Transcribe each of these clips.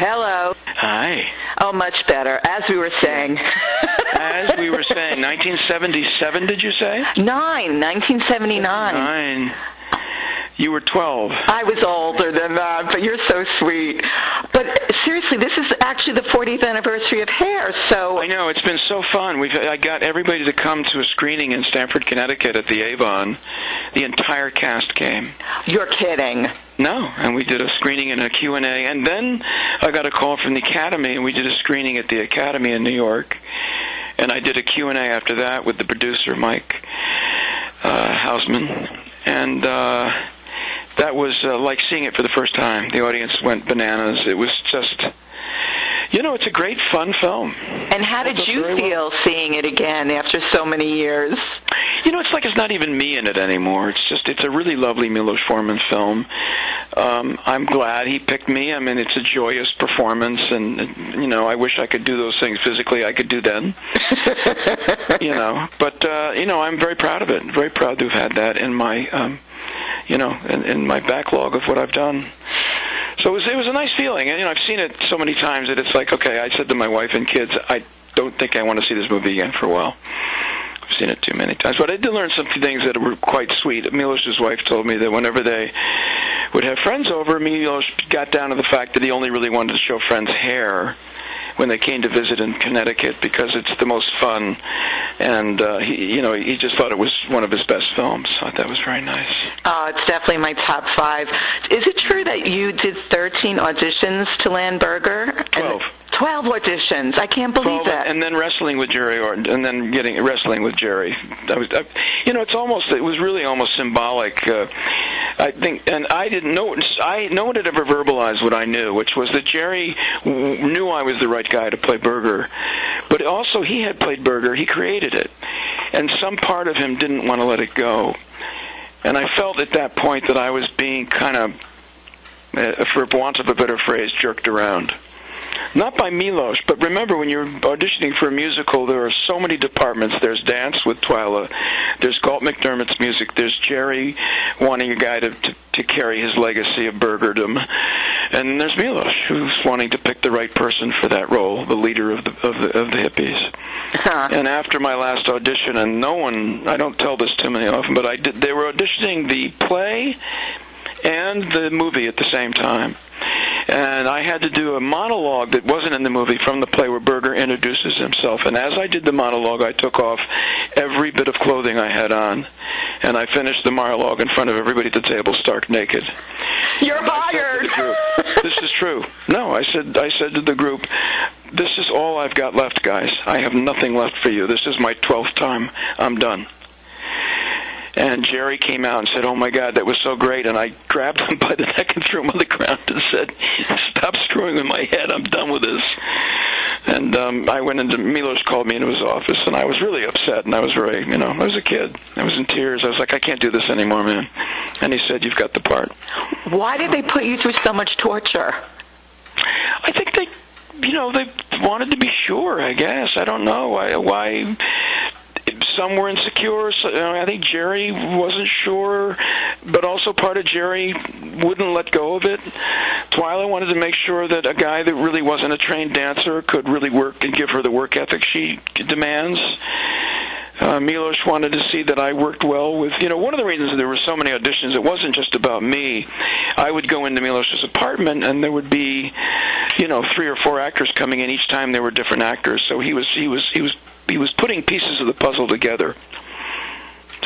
Hello. Hi. Oh, much better. As we were saying. As we were saying, 1977, did you say? Nine, 1979. Nine. You were 12. I was older than that, but you're so sweet. But seriously, this is actually the 40th anniversary of Hair, so I know it's been so fun. We've I got everybody to come to a screening in Stamford, Connecticut at the Avon. The entire cast came. you're kidding. No, and we did a screening and a Q&A and then I got a call from the Academy and we did a screening at the Academy in New York. And I did a Q&A after that with the producer Mike uh Hausman and uh that was uh, like seeing it for the first time. The audience went bananas. It was just you know, it's a great fun film. And how did you feel seeing it again after so many years? You know, it's like it's not even me in it anymore. It's just it's a really lovely Milos Forman film. Um, I'm glad he picked me. I mean, it's a joyous performance, and you know, I wish I could do those things physically. I could do then. you know, but uh, you know, I'm very proud of it. Very proud to have had that in my, um, you know, in, in my backlog of what I've done. So it was, it was a nice feeling, and you know, I've seen it so many times that it's like, okay, I said to my wife and kids, I don't think I want to see this movie again for a while. Seen it too many times, but I did learn some things that were quite sweet. Milos's wife told me that whenever they would have friends over, Milos got down to the fact that he only really wanted to show friends hair when they came to visit in Connecticut because it's the most fun, and uh, he, you know, he just thought it was one of his best films. I thought that was very nice. Oh, it's definitely my top five. Is it true that you did 13 auditions to land Berger? Twelve. 12 auditions. I can't believe 12, that. and then wrestling with Jerry Orton, and then getting wrestling with Jerry. That was, I, you know, it's almost, it was really almost symbolic. Uh, I think, and I didn't know. I no one had ever verbalized what I knew, which was that Jerry w- knew I was the right guy to play Berger, but also he had played Berger. He created it, and some part of him didn't want to let it go. And I felt at that point that I was being kind of, uh, for want of a better phrase, jerked around not by Milos, but remember when you're auditioning for a musical, there are so many departments. There's dance with Twyla, there's Galt MacDermot's music, there's Jerry wanting a guy to, to, to carry his legacy of burgerdom, and there's Milos who's wanting to pick the right person for that role, the leader of the of the, of the hippies. Huh. And after my last audition, and no one, I don't tell this too many often, but I did. They were auditioning the play and the movie at the same time. And I had to do a monologue that wasn't in the movie from the play where Berger introduces himself. And as I did the monologue, I took off every bit of clothing I had on. And I finished the monologue in front of everybody at the table stark naked. You're And I said to hired. the group, this is true. No, I said I said to the group, this is all I've got left, guys. I have nothing left for you. This is my twelfth time. I'm done. And Jerry came out and said, "Oh my God, that was so great!" And I grabbed him by the neck and threw him on the ground and said, "Stop screwing with my head. I'm done with this." And um, I went into Milos called me into his office, and I was really upset. And I was very, you know, I was a kid. I was in tears. I was like, "I can't do this anymore, man." And he said, "You've got the part." Why did they put you through so much torture? I think they, you know, they wanted to be sure. I guess I don't know why. Why some were insecure. So, I think Jerry wasn't sure, but also part of Jerry wouldn't let go of it. Twyla wanted to make sure that a guy that really wasn't a trained dancer could really work and give her the work ethic she demands. Uh, Milos wanted to see that I worked well with, you know, one of the reasons there were so many auditions, it wasn't just about me. I would go into Milos's apartment and there would be, you know, three or four actors coming in each time there were different actors. So he was, he was, he was, he was putting pieces of the puzzle together.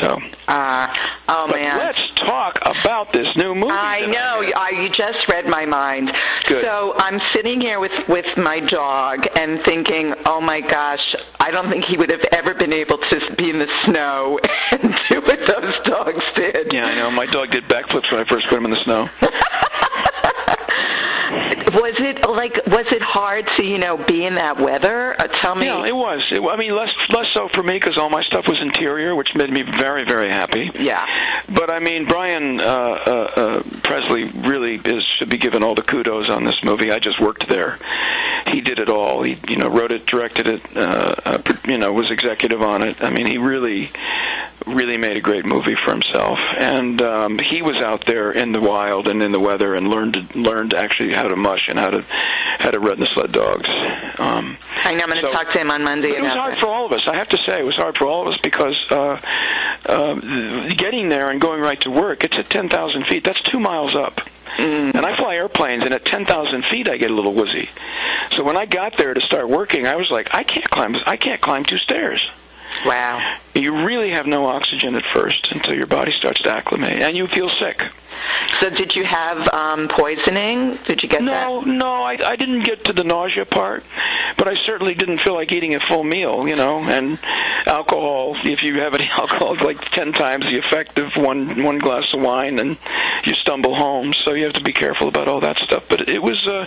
So, Uh, oh but man. let's talk about this new movie. I know. made. I, you just read my mind. Good. So I'm sitting here with with my dog and thinking, oh my gosh, I don't think he would have ever been able to be in the snow and do what those dogs did. Yeah, I know. My dog did backflips when I first put him in the snow. Was it like was it hard to you know be in that weather? Uh, tell me. Yeah, it was. It, I mean, less less so for me because all my stuff was interior, which made me very very happy. Yeah. But I mean, Brian uh, uh, uh, Presley really is should be given all the kudos on this movie. I just worked there. He did it all. He you know wrote it, directed it, uh, uh, pr- you know was executive on it. I mean, he really really made a great movie for himself. And um, he was out there in the wild and in the weather and learned learned actually how to mush and how to head of Redden the Sled Dogs. Um, I know I'm going to so- talk to him on Monday it was hard that. for all of us. I have to say, it was hard for all of us because uh, uh, getting there and going right to work. It's at 10,000 feet. That's two miles up. Mm. And I fly airplanes, and at 10,000 feet, I get a little woozy. So when I got there to start working, I was like, I can't climb. I can't climb two stairs. Wow. You really have no oxygen at first until your body starts to acclimate, and you feel sick. So did you have um, poisoning? Did you get No, no, I, I didn't get to the nausea part, but I certainly didn't feel like eating a full meal, you know. And alcohol, if you have any alcohol, is like ten times the effect of one one glass of wine, and you stumble home. So you have to be careful about all that stuff. But it was, uh,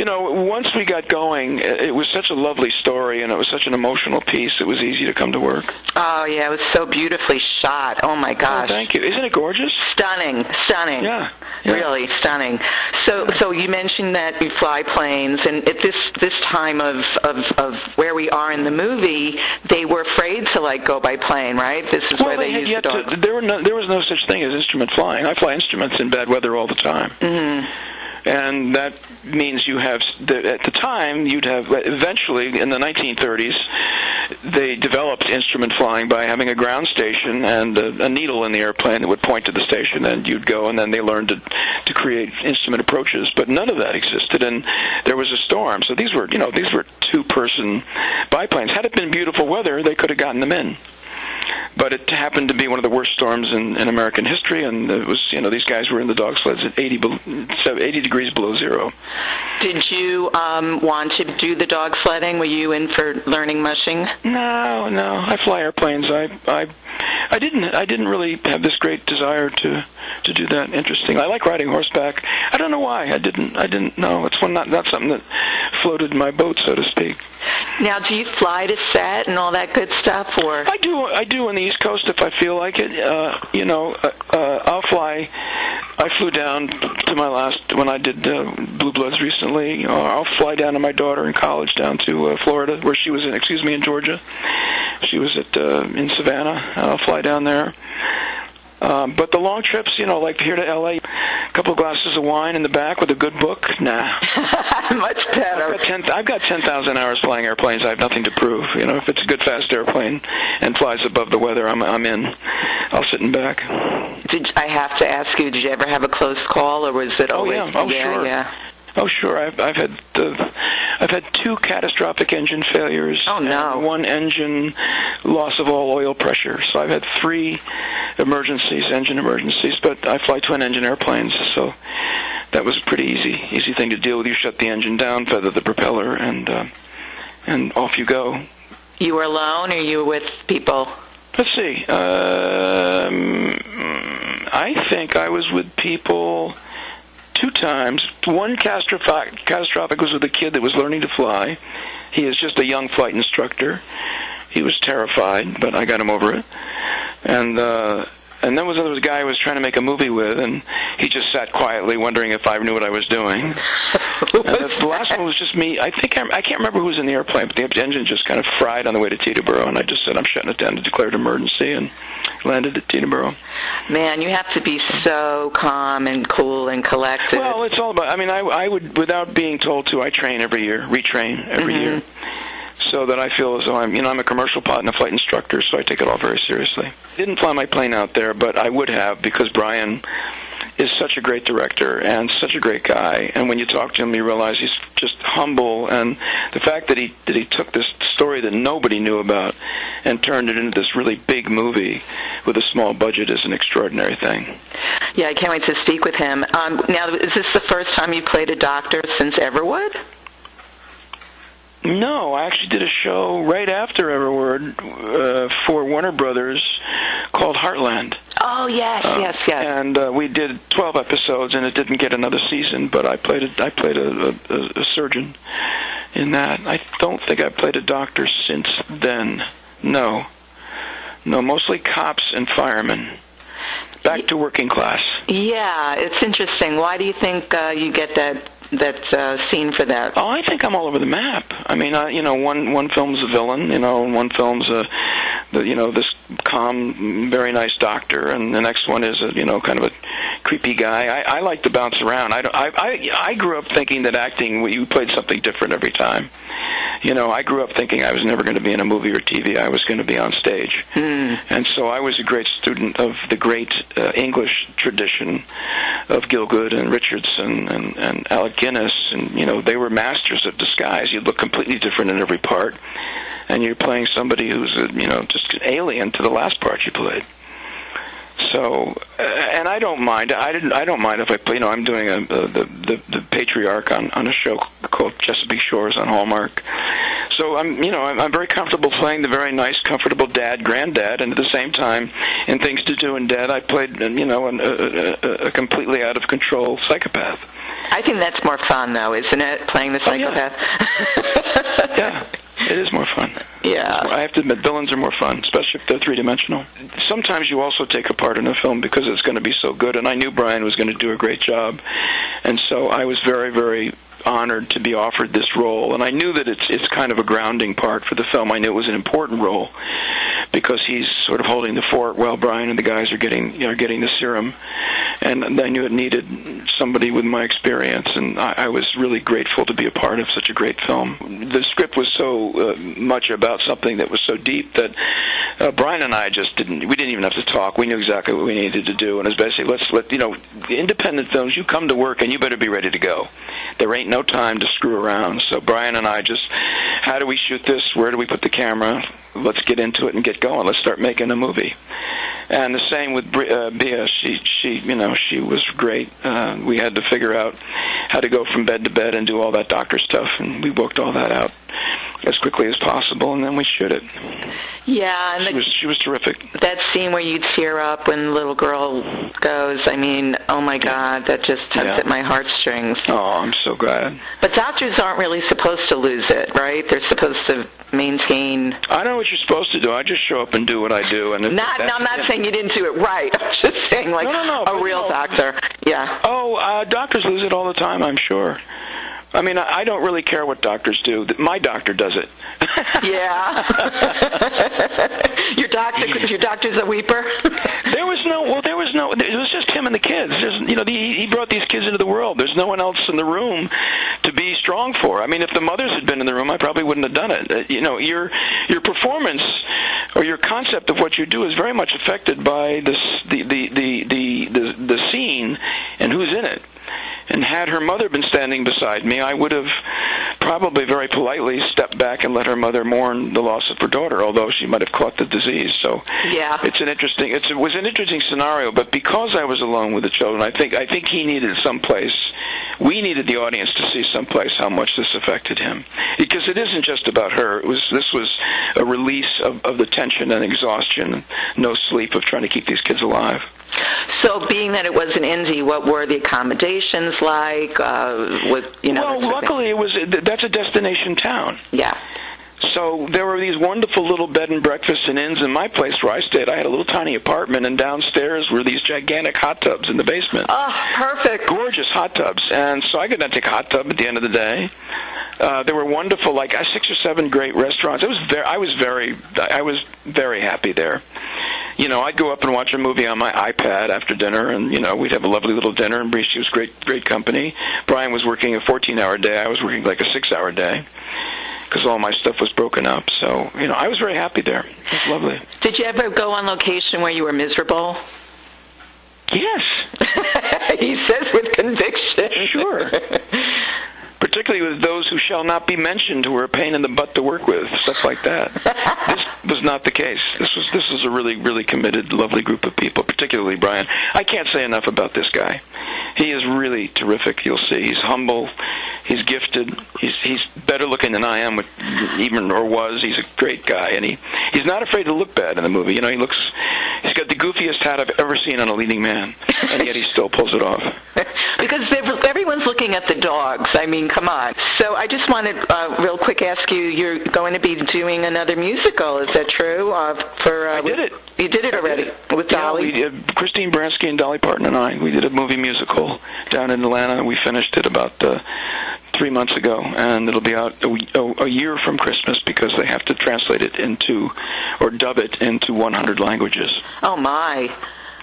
you know, once we got going, it was such a lovely story, and it was such an emotional piece. It was easy to come to work. Oh yeah, it was so beautifully shot. Oh my Oh, gosh. thank you. Isn't it gorgeous? Stunning, stunning. Yeah, yeah. Really stunning. So, so you mentioned that you fly planes, and at this this time of, of of where we are in the movie, they were afraid to like go by plane, right? This is Well, where they they had use yet the dog. to, there were no, there was no such thing as instrument flying. I fly instruments in bad weather all the time, hmm and that means you have at the time you'd have eventually in the 1930s they developed instrument flying by having a ground station and a, a needle in the airplane that would point to the station, and you'd go, and then they learned to to create instrument approaches. But none of that existed, and there was a storm. So these were you know these were two person biplanes. Had it been beautiful weather, they could have gotten them in but it happened to be one of the worst storms in, in American history, and it was you know these guys were in the dog sleds at 80, bel- so 80 degrees below zero. Did you um, want to do the dog sledding? Were you in for learning mushing? No, no, I fly airplanes. I I I didn't I didn't really have this great desire to to do that. Interesting. I like riding horseback. I don't know why. I didn't I didn't know. It's one not not something that floated my boat, so to speak. Now, do you fly to set and all that good stuff, or I do. I do on the East Coast if I feel like it. Uh, you know, uh, uh, I'll fly. I flew down to my last when I did uh, Blue Bloods recently. Know, I'll fly down to my daughter in college down to uh, Florida, where she was in. Excuse me, in Georgia. She was at uh, in Savannah. I'll fly down there. Um, but the long trips, you know, like here to LA, a couple of glasses of wine in the back with a good book. Nah, much better? I've got ten thousand hours flying airplanes. I have nothing to prove. You know, if it's a good fast airplane and flies above the weather, I'm I'm in. I'll sit in back. Did I have to ask you? Did you ever have a close call, or was it always? Oh, yeah. Oh, yeah, sure. yeah. Oh sure, I've I've had uh, I've had two catastrophic engine failures. Oh, no. one engine loss of all oil pressure. So I've had three emergencies, engine emergencies. But I fly twin engine airplanes, so that was a pretty easy easy thing to deal with. You shut the engine down, feather the propeller, and uh, and off you go. You were alone, or you were with people? Let's see. Um, I think I was with people two times. One catastrophic, catastrophic was with a kid that was learning to fly. He is just a young flight instructor. He was terrified, but I got him over it. And uh, and then was there was a guy I was trying to make a movie with, and he just sat quietly, wondering if I knew what I was doing. And the, the last one was just me. I think I'm, I can't remember who was in the airplane, but the engine just kind of fried on the way to Teterboro, and I just said I'm shutting it down to declare an emergency, and landed at Teterboro. Man, you have to be so calm and cool and collected. Well, it's all about. I mean, I, I would, without being told to, I train every year, retrain every Mhm. year, so that I feel as though I'm, you know, I'm a commercial pilot and a flight instructor, so I take it all very seriously. Didn't fly my plane out there, but I would have because Brian is such a great director and such a great guy. And when you talk to him, you realize he's just humble, and the fact that he that he took this story that nobody knew about and turned it into this really big movie with a small budget is an extraordinary thing. yeah, I can't wait to speak with him. Um, now, is this the first time you played a doctor since Everwood? No, I actually did a show right after Everwood uh, for Warner Brothers called Heartland. Oh yes, Uh, yes, yes. And uh, we did 12 episodes, and it didn't get another season. But I played a, I played a, a, a surgeon in that. I don't think I played a doctor since then. No, no, mostly cops and firemen. Back to working class. Yeah, it's interesting. Why do you think uh, you get that that uh, scene for that? Oh, I think I'm all over the map. I mean, uh, you know, one one film's a villain, you know, and one film's a, the, you know, this calm, very nice doctor, and the next one is a, you know, kind of a creepy guy. I, I like to bounce around. I, don't, I I I grew up thinking that acting you played something different every time. You know, I grew up thinking I was never going to be in a movie or TV. I was going to be on stage, Hmm. and so I was a great student of the great uh, English tradition of Gielgud and Richardson and and Alec Guinness, and you know they were masters of disguise. You look completely different in every part, and you're playing somebody who's a, you know just an alien to the last part you played. So, uh, and I don't mind. I didn't. I don't mind if I play. You know, I'm doing a, a the, the the patriarch on on a show called Chesapeake Shores on Hallmark. So I'm, you know, I'm, I'm very comfortable playing the very nice, comfortable dad, granddad, and at the same time, in Things to Do and Dead, I played, you know, an, a, a, a completely out of control psychopath. I think that's more fun, though, isn't it? Playing the Oh, yeah. psychopath. Yeah, it is more fun. Yeah. I have to admit, villains are more fun, especially if they're three dimensional. Sometimes you also take a part in a film because it's going to be so good, and I knew Brian was going to do a great job, and so I was very, very honored to be offered this role. And I knew that it's it's kind of a grounding part for the film. I knew it was an important role because he's sort of holding the fort while Brian and the guys are getting you know getting the serum. And I knew it needed somebody with my experience, and I, I was really grateful to be a part of such a great film. The script was so uh, much about something that was so deep that uh, Brian and I just didn't. We didn't even have to talk. We knew exactly what we needed to do, and it was basically let's let you know, independent films. You come to work, and you better be ready to go. There ain't no time to screw around. So Brian and I just, how do we shoot this? Where do we put the camera? Let's get into it and get going. Let's start making a movie. And the same with uh, Bia. She, she, you know, she was great. Uh, we had to figure out how to go from bed to bed and do all that doctor stuff, and we worked all that out as quickly as possible, and then we shoot it. Yeah, and She the, was, she was terrific. that scene where you tear up when the little girl goes, I mean, oh my God, that just tugs Yeah. at my heartstrings. Oh, I'm so glad. But doctors aren't really supposed to lose it, right? They're supposed to maintain. I know what you're supposed to do. I just show up and do what I do, and Not, no, I'm not saying you didn't do it right. I'm just saying, like No, no, no, a real doctor. Yeah. Oh, uh, doctors lose it all the time, I'm sure. I mean, I don't really care what doctors do. My doctor does it. Yeah. your doctor, your doctor's a weeper. There was no, well, there was no, it was just him and the kids. There's, you know, the, he brought these kids into the world. There's no one else in the room to be strong for. I mean, if the mothers had been in the room, I probably wouldn't have done it. Uh, You know, your your performance or your concept of what you do is very much affected by this, the, the, the, the, the, the scene and who's in it. And had her mother been standing beside me, I would have probably very politely stepped back and let her mother mourn the loss of her daughter, although she might have caught the disease. So Yeah. it's an interesting. It's, it was an interesting scenario, but because I was alone with the children, I think I think he needed someplace. We needed the audience to see someplace how much this affected him, because it isn't just about her. It was this was a release of, of the tension and exhaustion, no sleep of trying to keep these kids alive. So, being that it was an indie, what were the accommodations like? Uh, with you know, well, that sort of thing? luckily it was that's a destination town. yeah. So there were these wonderful little bed and breakfasts and inns in my place where I stayed. I had a little tiny apartment, and downstairs were these gigantic hot tubs in the basement. Oh, perfect. gorgeous hot tubs, and so I could not take a hot tub at the end of the day. Uh, there were wonderful, like uh, six or seven great restaurants. It was very, I was very, I was very happy there. You know, I'd go up and watch a movie on my iPad after dinner, and you know, we'd have a lovely little dinner. And she was great, great company. Brian was working a 14-hour day. I was working like a six-hour day because all my stuff was broken up. So, you know, I was very happy there. It was lovely. Did you ever go on location where you were miserable? Yes. he says with conviction. Sure. particularly with those who shall not be mentioned, who are a pain in the butt to work with, stuff like that. this was not the case. This this is a really really committed, lovely group of people, particularly Brian. I can't say enough about this guy. He is really terrific. You'll see. He's humble. He's gifted. He's he's better looking than I am, even or was. He's a great guy, and he he's not afraid to look bad in the movie. You know, he looks. He's got the goofiest hat I've ever seen on a leading man, and yet he still pulls it off. because ev- everyone's looking at the dogs. I mean, come on. So I just wanted, uh, real quick, ask you: You're going to be doing another musical? Is that true? Uh, for uh, I did it. You did it already with Dolly. Yeah, we did, Christine Baranski and Dolly Parton and I. We did a movie musical down in Atlanta, and we finished it about uh, three months ago, and it'll be out a, a, a year from Christmas because they have to translate it into or dub it into 100 languages. Oh my!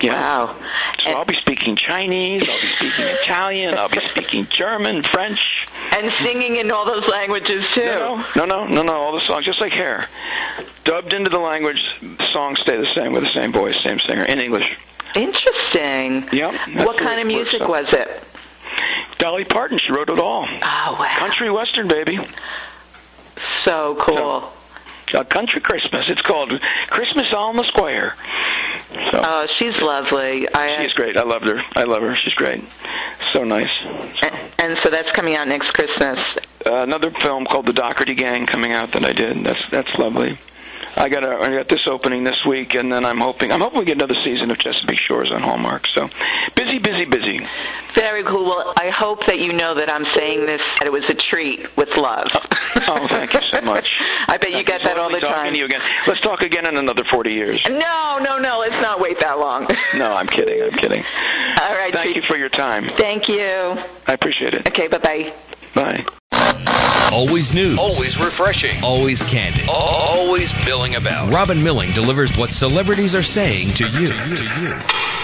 Yeah. Wow. So I'll be speaking Chinese, I'll be speaking Italian, I'll be speaking German, French. And singing in all those languages too. No, no, no, no, no, all the songs, just like hair. Dubbed into the language, the songs stay the same with the same voice, same singer, in English. Interesting. Yep. What kind of music was it? Dolly Parton, she wrote it all. Oh, wow. Country Western, baby. So cool. So, a country Christmas. It's called Christmas on the Square. So, oh, she's lovely. I, she's great. I love her. I love her. She's great. So nice. And, and so that's coming out next Christmas. Uh, another film called The Doherty Gang coming out that I did. That's that's lovely. I got a, I got this opening this week, and then I'm hoping I'm hoping we get another season of Chesapeake Shores on Hallmark. So busy, busy, busy. Very cool. Well, I hope that you know that I'm saying this that it was a treat with love. oh, thank you so much. I bet you get that all the time. To you again. Let's talk again in another 40 years. No, no, no. Let's not wait that long. no, I'm kidding. I'm kidding. All right. Thank you for your time. Thank you. I appreciate it. Okay. Bye bye. Bye. Always news. Always refreshing. Always candid. Always milling about. Robin Milling delivers what celebrities are saying to you. To you.